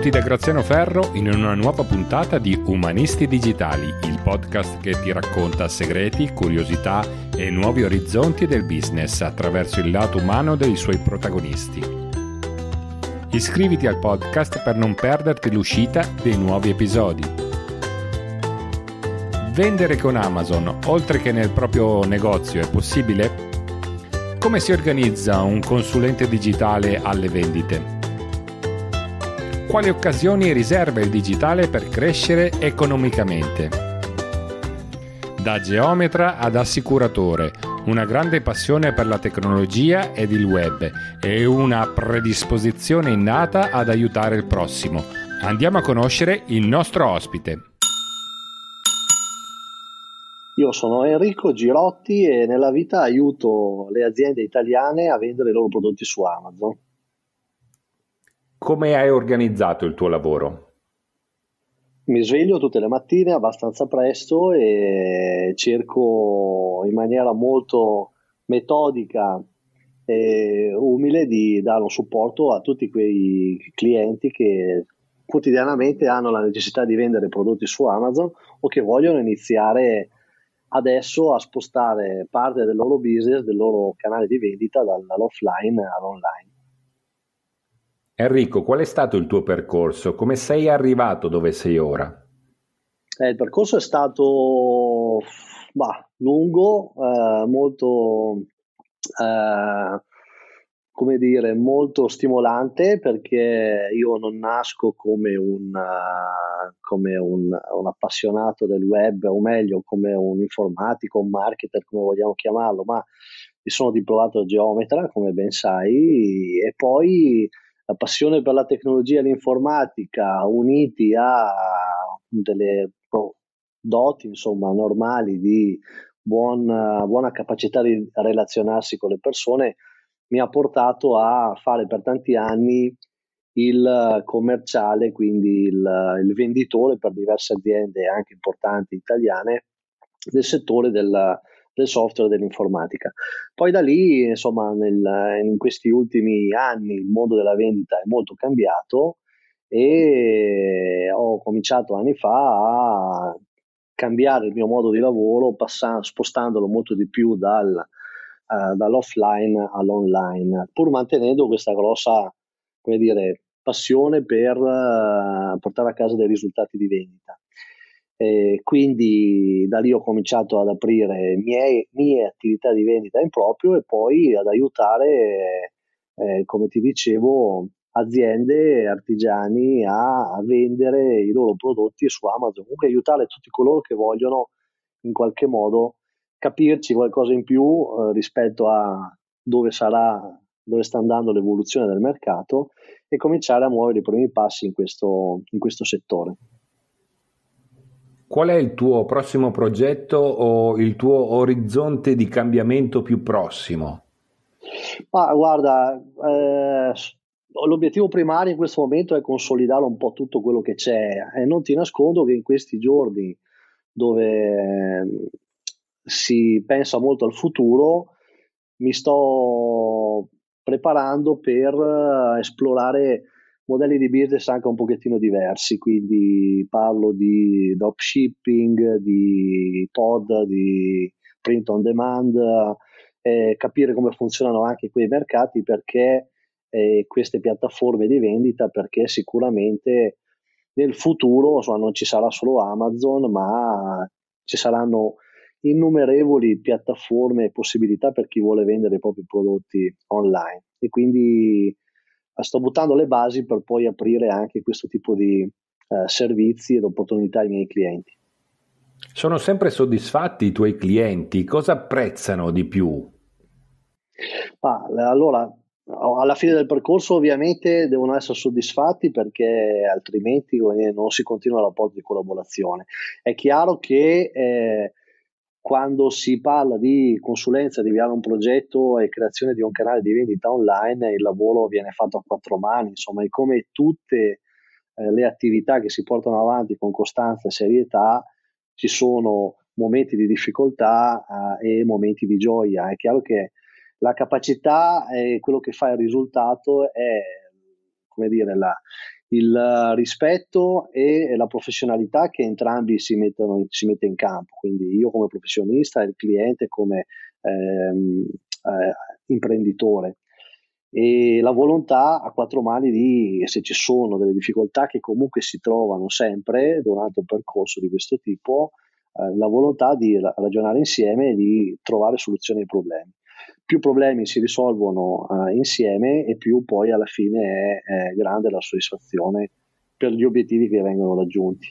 Benvenuti da Graziano Ferro in una nuova puntata di Umanisti Digitali, il podcast che ti racconta segreti, curiosità e nuovi orizzonti del business attraverso il lato umano dei suoi protagonisti. Iscriviti al podcast per non perderti l'uscita dei nuovi episodi. Vendere con Amazon, oltre che nel proprio negozio, è possibile? Come si organizza un consulente digitale alle vendite? Quali occasioni riserva il digitale per crescere economicamente. Da geometra ad assicuratore, una grande passione per la tecnologia ed il web e una predisposizione innata ad aiutare il prossimo. Andiamo a conoscere il nostro ospite. Io sono Enrico Girotti e nella vita aiuto le aziende italiane a vendere i loro prodotti su Amazon. Come hai organizzato il tuo lavoro? Mi sveglio tutte le mattine abbastanza presto e cerco in maniera molto metodica e umile di dare un supporto a tutti quei clienti che quotidianamente hanno la necessità di vendere prodotti su Amazon o che vogliono iniziare adesso a spostare parte del loro business, del loro canale di vendita dall'offline all'online. Enrico, qual è stato il tuo percorso? Come sei arrivato dove sei ora? Eh, il percorso è stato bah, lungo, eh, molto, eh, come dire, molto stimolante perché io non nasco come un, uh, come un, un appassionato del web, o meglio, come un informatico, un marketer, come vogliamo chiamarlo, ma mi sono diplomato geometra, come ben sai, e poi la passione per la tecnologia e l'informatica uniti a delle oh, doti insomma normali di buona, buona capacità di relazionarsi con le persone mi ha portato a fare per tanti anni il commerciale, quindi il, il venditore per diverse aziende anche importanti italiane del settore del, del software e dell'informatica. Poi da lì, insomma, nel, in questi ultimi anni il mondo della vendita è molto cambiato e ho cominciato anni fa a cambiare il mio modo di lavoro, passando, spostandolo molto di più dal, uh, dall'offline all'online, pur mantenendo questa grossa, come dire, passione per uh, portare a casa dei risultati di vendita. E quindi da lì ho cominciato ad aprire mie, mie attività di vendita in proprio e poi ad aiutare, eh, come ti dicevo, aziende, artigiani a, a, vendere i loro prodotti su Amazon, comunque aiutare tutti coloro che vogliono in qualche modo capirci qualcosa in più eh, rispetto a dove sarà, dove sta andando l'evoluzione del mercato e cominciare a muovere i primi passi in questo, in questo settore. Qual è il tuo prossimo progetto o il tuo orizzonte di cambiamento più prossimo? Ah, guarda, eh, l'obiettivo primario in questo momento è consolidare un po' tutto quello che c'è e non ti nascondo che in questi giorni dove si pensa molto al futuro, mi sto preparando per esplorare modelli di business anche un pochettino diversi, quindi parlo di dropshipping, di pod, di print on demand, eh, capire come funzionano anche quei mercati perché eh, queste piattaforme di vendita, perché sicuramente nel futuro insomma, non ci sarà solo Amazon, ma ci saranno innumerevoli piattaforme e possibilità per chi vuole vendere i propri prodotti online. E quindi sto buttando le basi per poi aprire anche questo tipo di eh, servizi ed opportunità ai miei clienti. Sono sempre soddisfatti i tuoi clienti? Cosa apprezzano di più? Ah, allora, alla fine del percorso ovviamente devono essere soddisfatti perché altrimenti non si continua il rapporto di collaborazione. È chiaro che eh, quando si parla di consulenza, di avviare un progetto e creazione di un canale di vendita online, il lavoro viene fatto a quattro mani, insomma, è come tutte eh, le attività che si portano avanti con costanza e serietà, ci sono momenti di difficoltà eh, e momenti di gioia. È chiaro che la capacità e quello che fa il risultato è come dire, la, il rispetto e la professionalità che entrambi si mettono si mette in campo, quindi io come professionista e il cliente come ehm, eh, imprenditore e la volontà a quattro mani di, se ci sono delle difficoltà che comunque si trovano sempre durante un percorso di questo tipo, eh, la volontà di ragionare insieme e di trovare soluzioni ai problemi. Più problemi si risolvono eh, insieme e più poi alla fine è, è grande la soddisfazione per gli obiettivi che vengono raggiunti.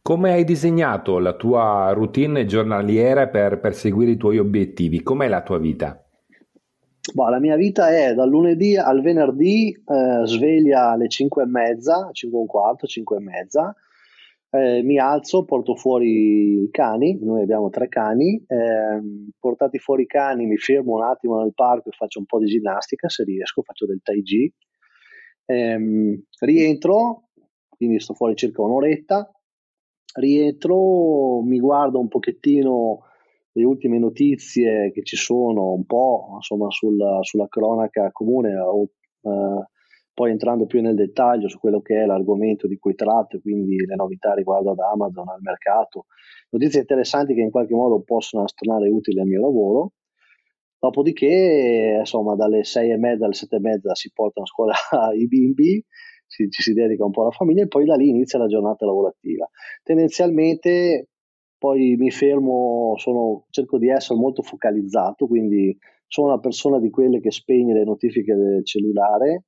Come hai disegnato la tua routine giornaliera per perseguire i tuoi obiettivi? Com'è la tua vita? Boh, la mia vita è dal lunedì al venerdì, eh, sveglia alle 5 e mezza, 5 e un quarto, 5 e mezza, eh, mi alzo, porto fuori i cani, noi abbiamo tre cani, eh, portati fuori i cani mi fermo un attimo nel parco e faccio un po' di ginnastica se riesco, faccio del tai chi, ehm, rientro, quindi sto fuori circa un'oretta, rientro, mi guardo un pochettino le ultime notizie che ci sono un po' insomma, sulla, sulla cronaca comune o eh, poi entrando più nel dettaglio su quello che è l'argomento di cui tratto, quindi le novità riguardo ad Amazon, al mercato, notizie interessanti che in qualche modo possono tornare utili al mio lavoro. Dopodiché, insomma, dalle sei e mezza alle sette e mezza si portano a scuola i bimbi, ci, ci si dedica un po' alla famiglia e poi da lì inizia la giornata lavorativa. Tendenzialmente poi mi fermo, sono, cerco di essere molto focalizzato, quindi sono una persona di quelle che spegne le notifiche del cellulare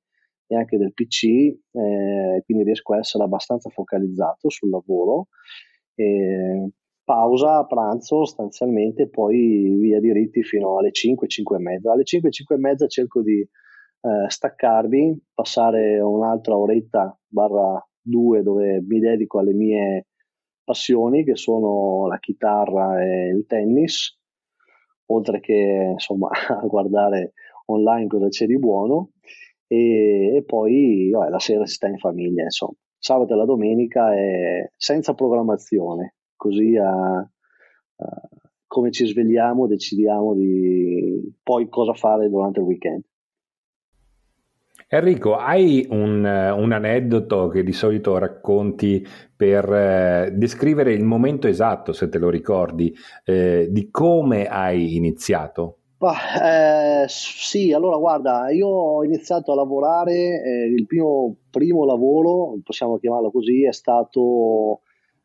e anche del PC, eh, quindi riesco a essere abbastanza focalizzato sul lavoro. Eh, pausa, pranzo sostanzialmente, poi via diritti fino alle 5, 5 e mezza. Alle 5, 5 e mezza cerco di eh, staccarmi, passare un'altra oretta barra due dove mi dedico alle mie passioni che sono la chitarra e il tennis, oltre che insomma a guardare online cosa c'è di buono e, e poi vabbè, la sera si sta in famiglia insomma. Sabato e la domenica è senza programmazione, così a, a, come ci svegliamo decidiamo di poi cosa fare durante il weekend. Enrico, hai un, un, aneddoto che di solito racconti per eh, descrivere il momento esatto, se te lo ricordi, eh, di come hai iniziato? Bah, eh, sì, allora guarda, io ho iniziato a lavorare, eh, il primo, primo, lavoro, possiamo chiamarlo così, è stato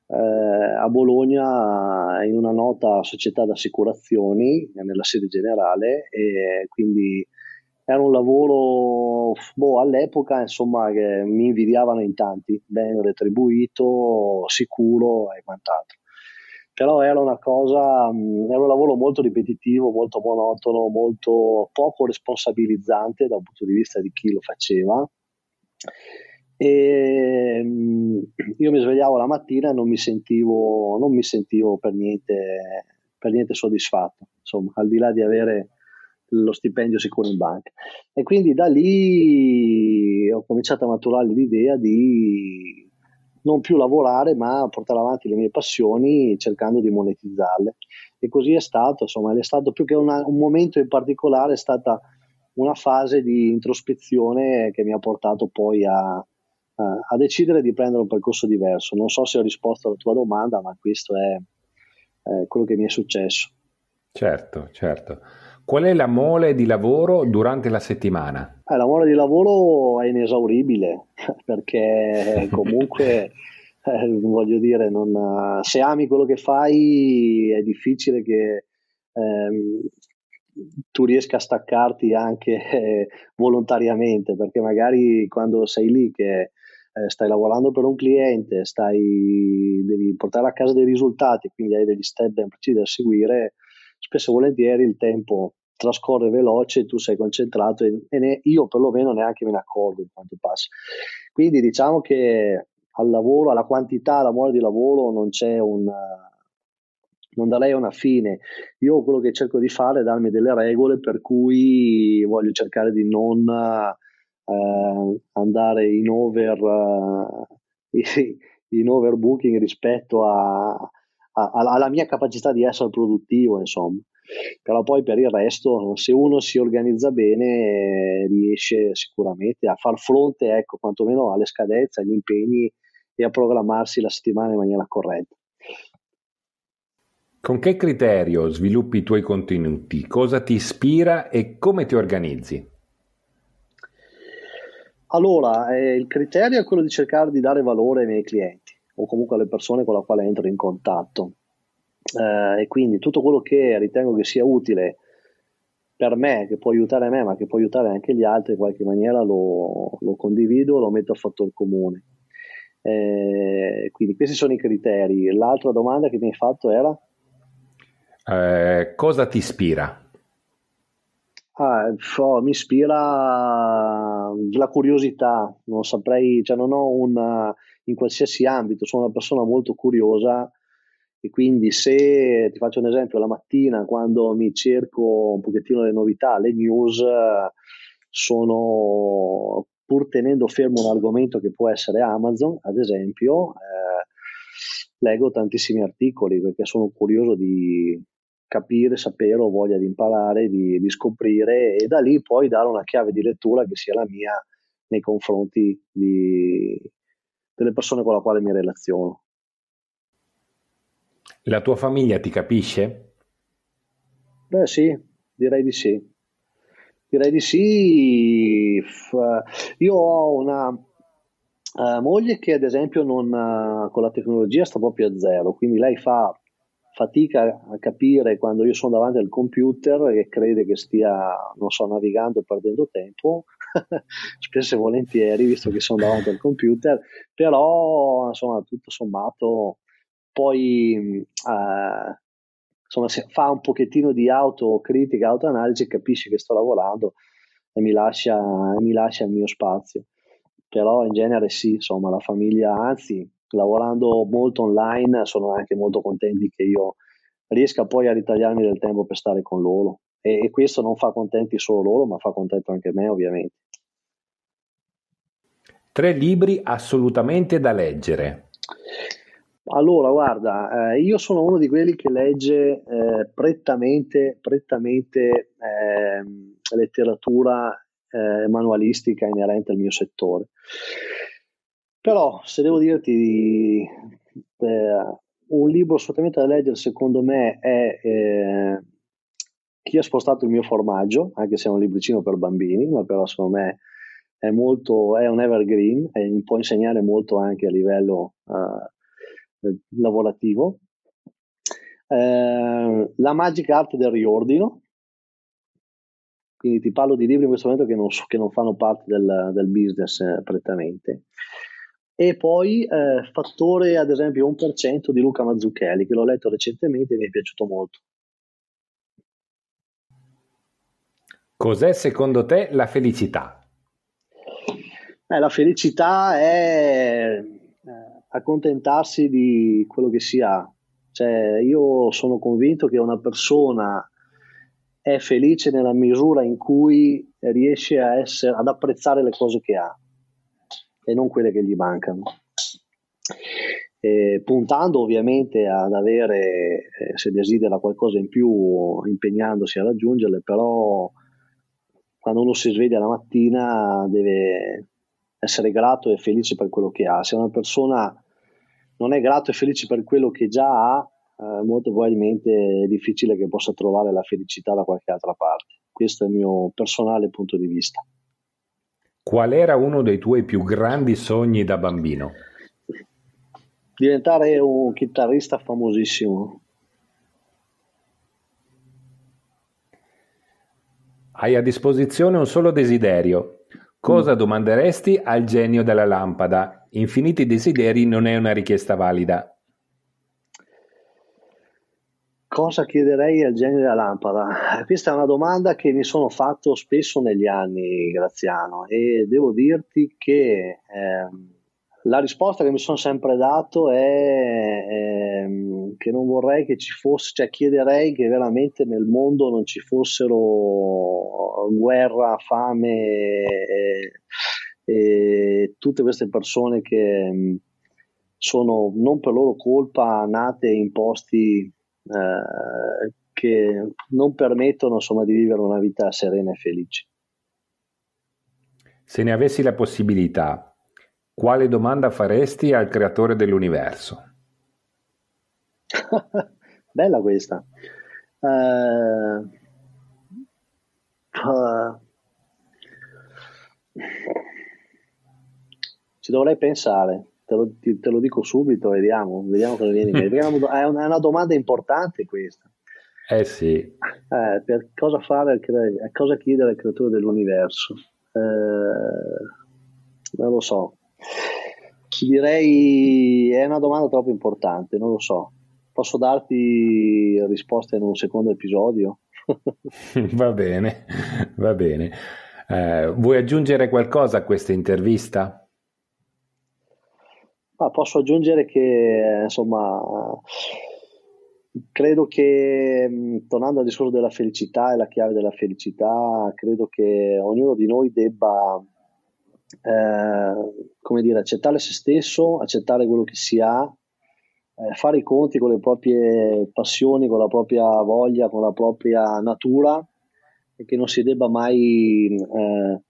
eh, a Bologna in una nota società d'assicurazioni nella sede generale e quindi era un lavoro boh, all'epoca insomma che mi invidiavano in tanti, ben retribuito, sicuro e quant'altro. Però era una cosa, era un lavoro molto ripetitivo, molto monotono, molto poco responsabilizzante dal punto di vista di chi lo faceva. E io mi svegliavo la mattina e non mi sentivo, non mi sentivo per, niente, per niente soddisfatto, insomma, al di là di avere lo stipendio sicuro in banca. E quindi da lì ho cominciato a maturare l'idea di non più lavorare, ma portare avanti le mie passioni cercando di monetizzarle. E così è stato, insomma, è stato più che una, un momento in particolare, è stata una fase di introspezione che mi ha portato poi a, a, a decidere di prendere un percorso diverso. Non so se ho risposto alla tua domanda, ma questo è, è quello che mi è successo. Certo, certo. Qual è la mole di lavoro durante la settimana? Eh, la mole di lavoro è inesauribile perché comunque eh, voglio dire, non, se ami quello che fai è difficile che ehm, tu riesca a staccarti anche eh, volontariamente perché magari quando sei lì che eh, stai lavorando per un cliente, stai, devi portare a casa dei risultati, quindi hai degli step ben precisi da seguire, spesso e volentieri il tempo trascorre veloce, tu sei concentrato e, e ne, io perlomeno neanche me ne accorgo di quanto passa. Quindi diciamo che al lavoro, alla quantità, all'amore di lavoro non c'è un non darei una fine. Io quello che cerco di fare è darmi delle regole per cui voglio cercare di non eh, andare in over eh, in overbooking rispetto a, a, alla mia capacità di essere produttivo, insomma. Però poi per il resto, se uno si organizza bene, riesce sicuramente a far fronte, ecco, quantomeno alle scadenze, agli impegni e a programmarsi la settimana in maniera corretta. Con che criterio sviluppi i tuoi contenuti? Cosa ti ispira e come ti organizzi? Allora, eh, il criterio è quello di cercare di dare valore ai miei clienti o comunque alle persone con le quali entro in contatto. Eh, e quindi tutto quello che ritengo che sia utile per me, che può aiutare me, ma che può aiutare anche gli altri in qualche maniera, lo, lo condivido, lo metto a fattore comune. Eh, quindi questi sono i criteri. L'altra domanda che mi hai fatto era? Eh, cosa ti ispira? Ah, oh, mi ispira la curiosità, non saprei, cioè non ho una, in qualsiasi ambito, sono una persona molto curiosa e quindi se ti faccio un esempio, la mattina quando mi cerco un pochettino le novità, le news, sono pur tenendo fermo un argomento che può essere Amazon, ad esempio, eh, leggo tantissimi articoli perché sono curioso di, capire, sapere, ho voglia di imparare, di, di, scoprire e da lì poi dare una chiave di lettura che sia la mia nei confronti di, delle persone con le quali mi relaziono. La tua famiglia ti capisce? Beh sì, direi di sì. Direi di sì. Io ho una uh, moglie che ad esempio non, uh, con la tecnologia sta proprio a zero, quindi lei fa fatica a capire quando io sono davanti al computer e crede che stia, non so, navigando e perdendo tempo, spesso e volentieri, visto che sono davanti al computer, però insomma tutto sommato poi eh, insomma, se fa un pochettino di autocritica, autoanalisi, capisce che sto lavorando e mi lascia, mi lascia il mio spazio. Però in genere sì, insomma, la famiglia, anzi, lavorando molto online sono anche molto contenti che io riesca poi a ritagliarmi del tempo per stare con loro e, e questo non fa contenti solo loro ma fa contento anche me ovviamente. Tre libri assolutamente da leggere. Allora, guarda, eh, io sono uno di quelli che legge eh, prettamente, prettamente eh, letteratura manualistica inerente al mio settore. Però se devo dirti eh, un libro assolutamente da leggere secondo me è eh, Chi ha spostato il mio formaggio, anche se è un libricino per bambini, ma però secondo me è, molto, è un evergreen e può insegnare molto anche a livello uh, lavorativo. Eh, la magica arte del riordino, quindi ti parlo di libri in questo momento che non, che non fanno parte del, del business eh, prettamente. E poi eh, Fattore, ad esempio, 1% di Luca Mazzucchelli, che l'ho letto recentemente e mi è piaciuto molto. Cos'è secondo te la felicità? Eh, la felicità è eh, accontentarsi di quello che si ha. Cioè, io sono convinto che una persona è felice nella misura in cui riesce essere, ad apprezzare le cose che ha e non quelle che gli mancano. Eh, puntando ovviamente ad avere, eh, se desidera qualcosa in più, impegnandosi a raggiungerle, però quando uno si sveglia la mattina deve essere grato e felice per quello che ha. Se una persona non è grato e felice per quello che già ha, eh, molto probabilmente è difficile che possa trovare la felicità da qualche altra parte. Questo è il mio personale punto di vista. Qual era uno dei tuoi più grandi sogni da bambino? Diventare un chitarrista famosissimo. Hai a disposizione un solo desiderio. Cosa mm. domanderesti al genio della lampada? Infiniti desideri non è una richiesta valida. Cosa chiederei al genio della lampada? Questa è una domanda che mi sono fatto spesso negli anni, Graziano, e devo dirti che eh, la risposta che mi sono sempre dato è eh, che non vorrei che ci fosse, cioè chiederei che veramente nel mondo non ci fossero guerra, fame e, e tutte queste persone che sono non per loro colpa nate in posti eh, che non permettono insomma, di vivere una vita serena e felice. Se ne avessi la possibilità, quale domanda faresti al creatore dell'universo? Bella questa. Uh, uh, ci dovrei pensare, te lo, te lo, dico subito, vediamo, vediamo cosa viene in mente. È una, domanda importante questa. Eh sì. Eh, per cosa fare, cosa chiedere al creatore dell'universo? Eh, non lo so. Direi è una domanda troppo importante, non lo so. Posso darti risposta in un secondo episodio? va bene, va bene. Eh, vuoi aggiungere qualcosa a questa intervista? Ah, posso aggiungere che insomma credo che tornando al discorso della felicità e la chiave della felicità, credo che ognuno di noi debba eh, come dire, accettare se stesso, accettare quello che si ha, eh, fare i conti con le proprie passioni, con la propria voglia, con la propria natura e che non si debba mai eh,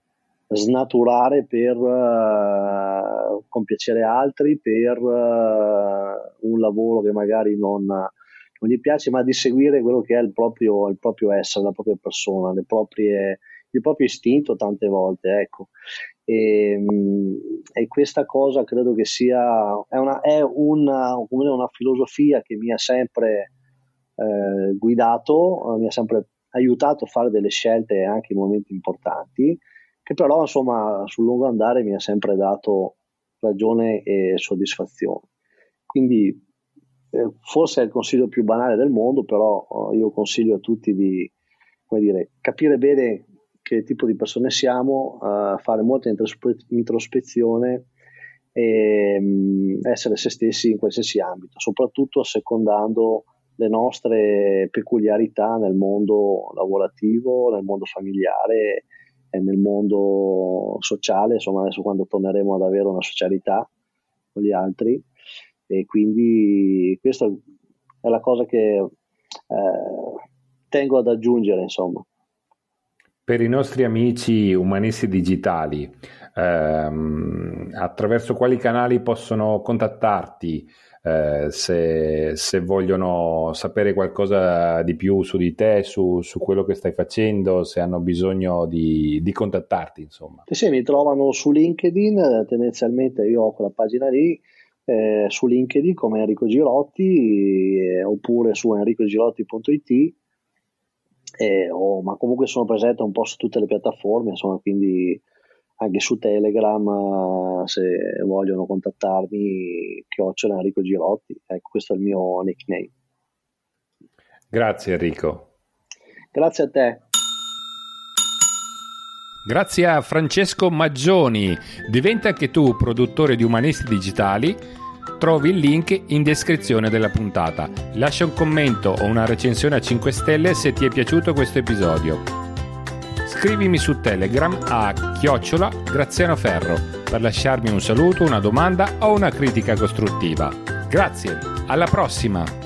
snaturare per uh, compiacere altri, per uh, un lavoro che magari non, non, gli piace, ma di seguire quello che è il proprio, il proprio essere, la propria persona, proprie, il proprio istinto tante volte. Ecco. E, e, questa cosa credo che sia è una, è una, una filosofia che mi ha sempre eh, guidato, mi ha sempre aiutato a fare delle scelte anche in momenti importanti, che però insomma sul lungo andare mi ha sempre dato ragione e soddisfazione. Quindi eh, forse è il consiglio più banale del mondo, però eh, io consiglio a tutti di dire, capire bene che tipo di persone siamo, uh, fare molta introspezione e um, essere se stessi in qualsiasi ambito, soprattutto assecondando le nostre peculiarità nel mondo lavorativo, nel mondo familiare nel mondo sociale, insomma adesso quando torneremo ad avere una socialità con gli altri e quindi questa è la cosa che eh, tengo ad aggiungere insomma. Per i nostri amici umanisti digitali, ehm, attraverso quali canali possono contattarti eh, se, se, vogliono sapere qualcosa di più su di te, su, su quello che stai facendo, se hanno bisogno di, di contattarti, insomma? Sì, mi trovano su LinkedIn, tendenzialmente io ho quella pagina lì, eh, su LinkedIn come Enrico Girotti eh, oppure su enricogirotti.it eh, oh, ma comunque sono presente un po' su tutte le piattaforme, insomma, quindi anche su Telegram se vogliono contattarmi, chiocciola Enrico Girotti, ecco questo è il mio nickname. Grazie Enrico. Grazie a te. Grazie a Francesco Maggioni. Diventa anche tu produttore di umanisti digitali Trovi il link in descrizione della puntata. Lascia un commento o una recensione a 5 stelle se ti è piaciuto questo episodio. Scrivimi su Telegram a chiocciola Graziano Ferro per lasciarmi un saluto, una domanda o una critica costruttiva. Grazie, alla prossima!